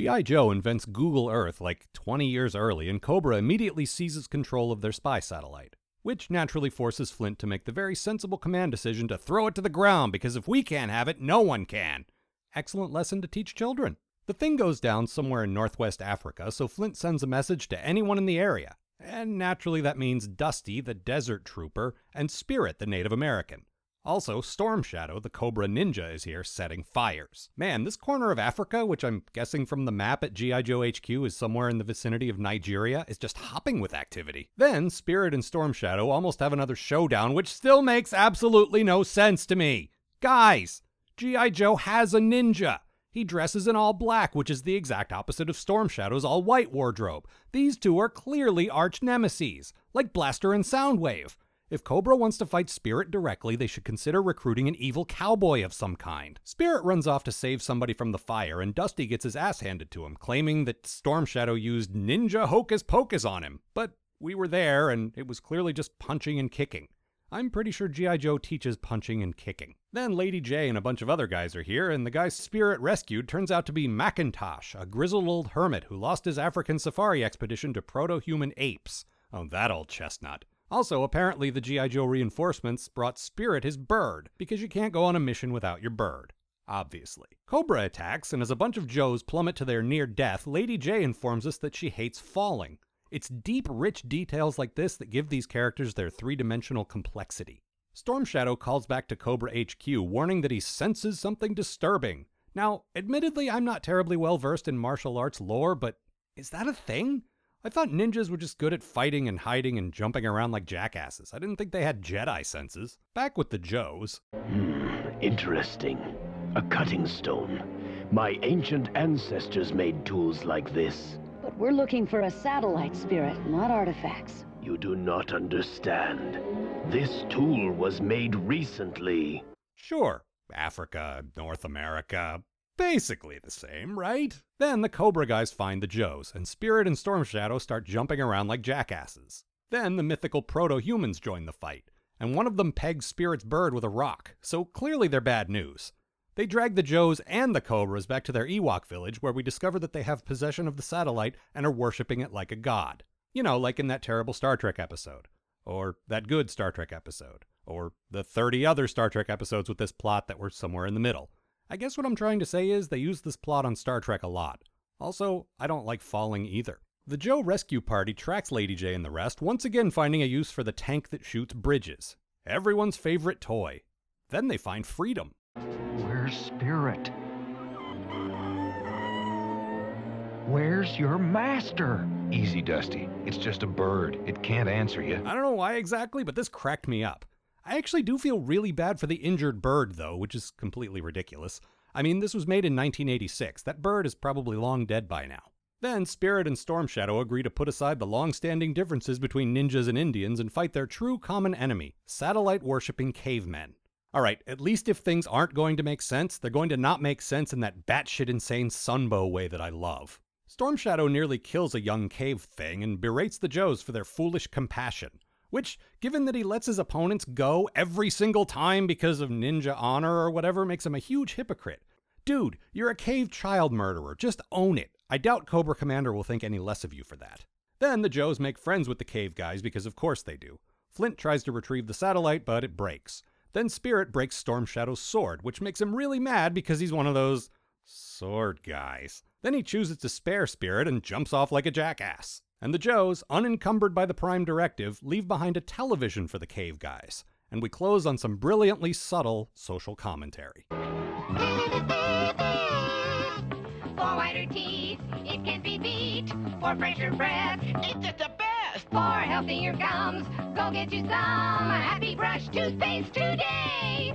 G.I. Joe invents Google Earth like 20 years early, and Cobra immediately seizes control of their spy satellite, which naturally forces Flint to make the very sensible command decision to throw it to the ground because if we can't have it, no one can. Excellent lesson to teach children. The thing goes down somewhere in northwest Africa, so Flint sends a message to anyone in the area. And naturally, that means Dusty, the desert trooper, and Spirit, the Native American. Also, Storm Shadow, the Cobra Ninja, is here setting fires. Man, this corner of Africa, which I'm guessing from the map at G.I. Joe HQ is somewhere in the vicinity of Nigeria, is just hopping with activity. Then, Spirit and Storm Shadow almost have another showdown, which still makes absolutely no sense to me. Guys, G.I. Joe has a ninja. He dresses in all black, which is the exact opposite of Storm Shadow's all white wardrobe. These two are clearly arch nemesis, like Blaster and Soundwave. If Cobra wants to fight Spirit directly, they should consider recruiting an evil cowboy of some kind. Spirit runs off to save somebody from the fire, and Dusty gets his ass handed to him, claiming that Storm Shadow used ninja hocus pocus on him. But we were there, and it was clearly just punching and kicking. I'm pretty sure G.I. Joe teaches punching and kicking. Then Lady Jaye and a bunch of other guys are here, and the guy Spirit rescued turns out to be Macintosh, a grizzled old hermit who lost his African safari expedition to proto human apes. Oh, that old chestnut. Also, apparently, the G.I. Joe reinforcements brought Spirit his bird, because you can't go on a mission without your bird. Obviously. Cobra attacks, and as a bunch of Joes plummet to their near death, Lady Jaye informs us that she hates falling. It's deep, rich details like this that give these characters their three dimensional complexity. Storm Shadow calls back to Cobra HQ, warning that he senses something disturbing. Now, admittedly, I'm not terribly well versed in martial arts lore, but is that a thing? I thought ninjas were just good at fighting and hiding and jumping around like jackasses. I didn't think they had Jedi senses. Back with the Joes. Hmm, interesting. A cutting stone. My ancient ancestors made tools like this. But we're looking for a satellite spirit, not artifacts. You do not understand. This tool was made recently. Sure, Africa, North America, basically the same, right? Then the Cobra guys find the Joes, and Spirit and Storm Shadow start jumping around like jackasses. Then the mythical proto humans join the fight, and one of them pegs Spirit's bird with a rock, so clearly they're bad news. They drag the Joes and the Cobras back to their Ewok village, where we discover that they have possession of the satellite and are worshipping it like a god. You know, like in that terrible Star Trek episode, or that good Star Trek episode, or the 30 other Star Trek episodes with this plot that were somewhere in the middle. I guess what I'm trying to say is they use this plot on Star Trek a lot. Also, I don't like falling either. The Joe rescue party tracks Lady Jaye and the rest, once again finding a use for the tank that shoots bridges. Everyone's favorite toy. Then they find freedom. Where's Spirit? Where's your master? Easy, Dusty. It's just a bird. It can't answer you. I don't know why exactly, but this cracked me up. I actually do feel really bad for the injured bird, though, which is completely ridiculous. I mean, this was made in 1986. That bird is probably long dead by now. Then Spirit and Storm Shadow agree to put aside the long standing differences between ninjas and Indians and fight their true common enemy satellite worshipping cavemen. Alright, at least if things aren't going to make sense, they're going to not make sense in that batshit insane Sunbow way that I love. Storm Shadow nearly kills a young cave thing and berates the Joes for their foolish compassion. Which, given that he lets his opponents go every single time because of ninja honor or whatever, makes him a huge hypocrite. Dude, you're a cave child murderer. Just own it. I doubt Cobra Commander will think any less of you for that. Then the Joes make friends with the cave guys because of course they do. Flint tries to retrieve the satellite, but it breaks. Then Spirit breaks Storm Shadow's sword, which makes him really mad because he's one of those sword guys. Then he chooses to spare Spirit and jumps off like a jackass. And the Joes, unencumbered by the Prime Directive, leave behind a television for the cave guys. And we close on some brilliantly subtle social commentary. For whiter teeth, it can be beat. For fresher breath, it's the best. For healthier gums, go get you some Happy Brush toothpaste today.